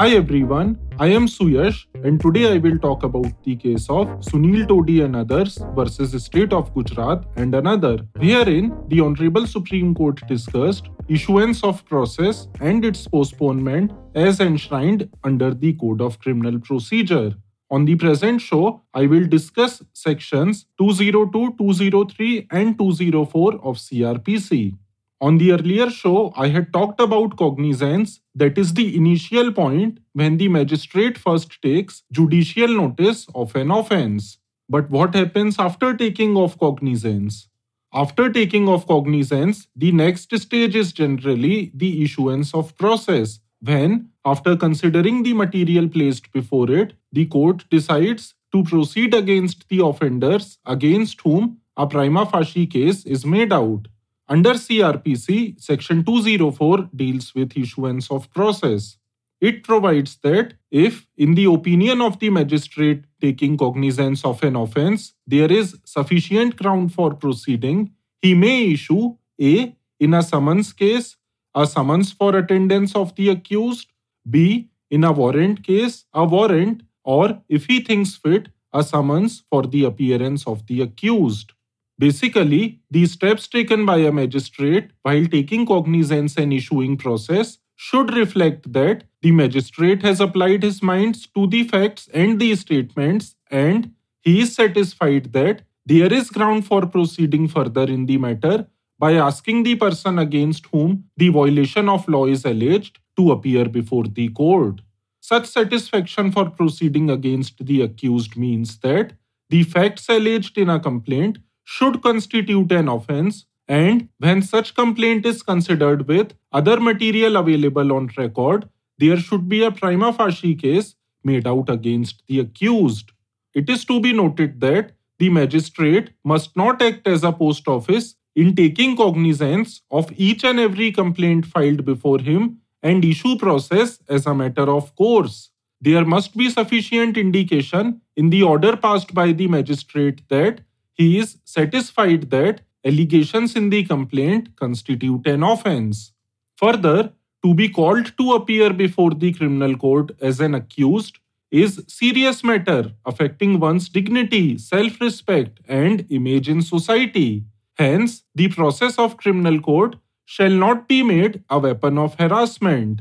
Hi everyone, I am Suyash and today I will talk about the case of Sunil Todi and others versus State of Gujarat and another, wherein the Honorable Supreme Court discussed issuance of process and its postponement as enshrined under the Code of Criminal Procedure. On the present show, I will discuss sections 202, 203 and 204 of CRPC. On the earlier show, I had talked about cognizance, that is the initial point when the magistrate first takes judicial notice of an offense. But what happens after taking of cognizance? After taking of cognizance, the next stage is generally the issuance of process, when, after considering the material placed before it, the court decides to proceed against the offenders against whom a prima facie case is made out. Under CRPC, Section 204 deals with issuance of process. It provides that if, in the opinion of the magistrate taking cognizance of an offense, there is sufficient ground for proceeding, he may issue A. In a summons case, a summons for attendance of the accused, B. In a warrant case, a warrant, or if he thinks fit, a summons for the appearance of the accused. Basically, the steps taken by a magistrate while taking cognizance and issuing process should reflect that the magistrate has applied his minds to the facts and the statements and he is satisfied that there is ground for proceeding further in the matter by asking the person against whom the violation of law is alleged to appear before the court. Such satisfaction for proceeding against the accused means that the facts alleged in a complaint should constitute an offense and when such complaint is considered with other material available on record, there should be a prima facie case made out against the accused. It is to be noted that the magistrate must not act as a post office in taking cognizance of each and every complaint filed before him and issue process as a matter of course. There must be sufficient indication in the order passed by the magistrate that he is satisfied that allegations in the complaint constitute an offense. Further, to be called to appear before the criminal court as an accused is serious matter affecting one's dignity, self-respect and image in society. Hence, the process of criminal court shall not be made a weapon of harassment.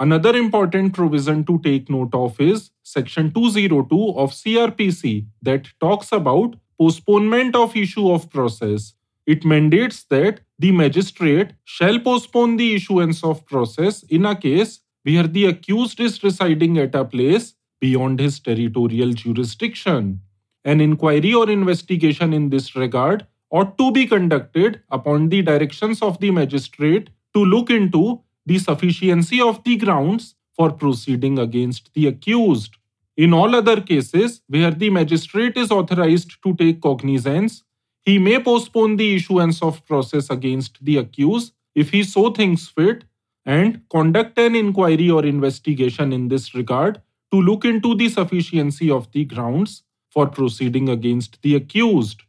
Another important provision to take note of is section 202 of CRPC that talks about postponement of issue of process. It mandates that the magistrate shall postpone the issuance of process in a case where the accused is residing at a place beyond his territorial jurisdiction. An inquiry or investigation in this regard ought to be conducted upon the directions of the magistrate to look into the sufficiency of the grounds for proceeding against the accused. In all other cases where the magistrate is authorized to take cognizance, he may postpone the issuance of process against the accused if he so thinks fit and conduct an inquiry or investigation in this regard to look into the sufficiency of the grounds for proceeding against the accused.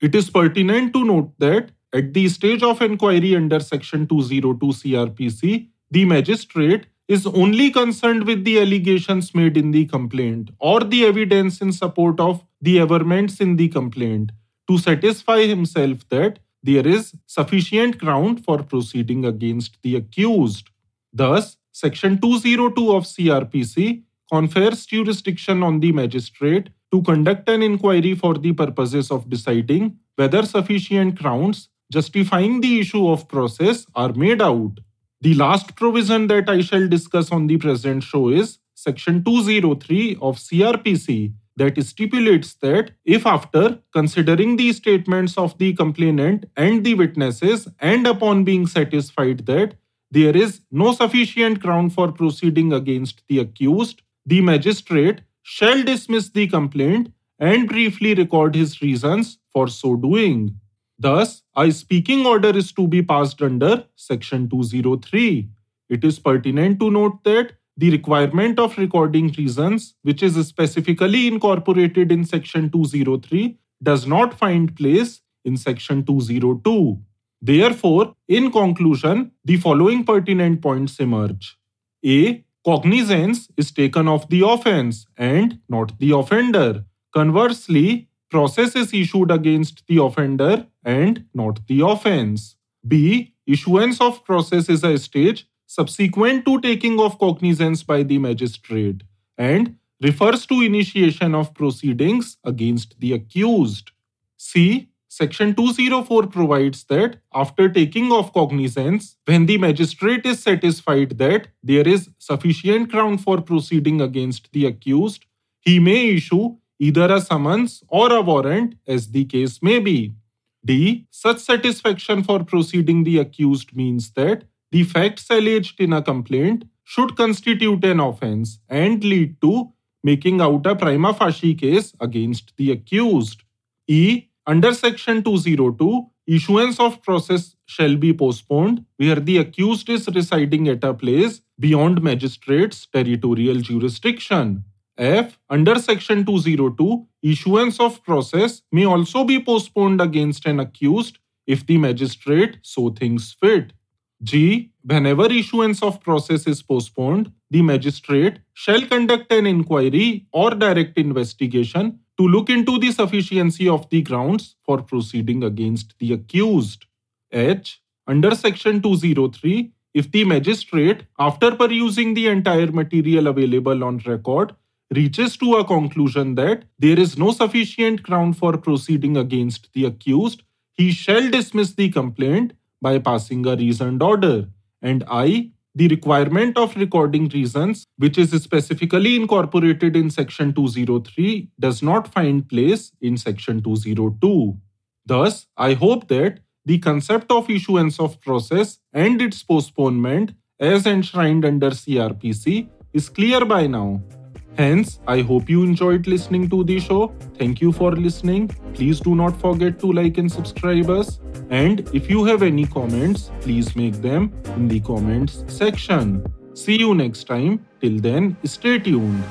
It is pertinent to note that at the stage of inquiry under Section 202 CRPC, the magistrate is only concerned with the allegations made in the complaint or the evidence in support of the averments in the complaint to satisfy himself that there is sufficient ground for proceeding against the accused. Thus, Section 202 of CRPC confers jurisdiction on the magistrate to conduct an inquiry for the purposes of deciding whether sufficient grounds justifying the issue of process are made out. The last provision that I shall discuss on the present show is Section 203 of CRPC that stipulates that if after considering the statements of the complainant and the witnesses and upon being satisfied that there is no sufficient ground for proceeding against the accused, the magistrate shall dismiss the complaint and briefly record his reasons for so doing. Thus, a speaking order is to be passed under Section 203. It is pertinent to note that the requirement of recording reasons, which is specifically incorporated in Section 203, does not find place in Section 202. Therefore, in conclusion, the following pertinent points emerge. A. cognizance is taken of the offense and not the offender. Conversely, process is issued against the offender and not the offense. B. Issuance of process is a stage subsequent to taking of cognizance by the magistrate and refers to initiation of proceedings against the accused. C. Section 204 provides that after taking of cognizance, when the magistrate is satisfied that there is sufficient ground for proceeding against the accused, he may issue either a summons or a warrant as the case may be. D. Such satisfaction for proceeding the accused means that the facts alleged in a complaint should constitute an offense and lead to making out a prima facie case against the accused. E. Under Section 202, issuance of process shall be postponed where the accused is residing at a place beyond magistrate's territorial jurisdiction. F. Under Section 202, issuance of process may also be postponed against an accused if the magistrate so thinks fit. G. Whenever issuance of process is postponed, the magistrate shall conduct an inquiry or direct investigation to look into the sufficiency of the grounds for proceeding against the accused. H. Under Section 203, if the magistrate, after perusing the entire material available on record, reaches to a conclusion that there is no sufficient ground for proceeding against the accused, he shall dismiss the complaint by passing a reasoned order. And I, the requirement of recording reasons, which is specifically incorporated in Section 203, does not find place in Section 202. Thus, I hope that the concept of issuance of process and its postponement, as enshrined under CRPC, is clear by now. Hence, I hope you enjoyed listening to the show. Thank you for listening. Please do not forget to like and subscribe us. And if you have any comments, please make them in the comments section. See you next time. Till then, stay tuned.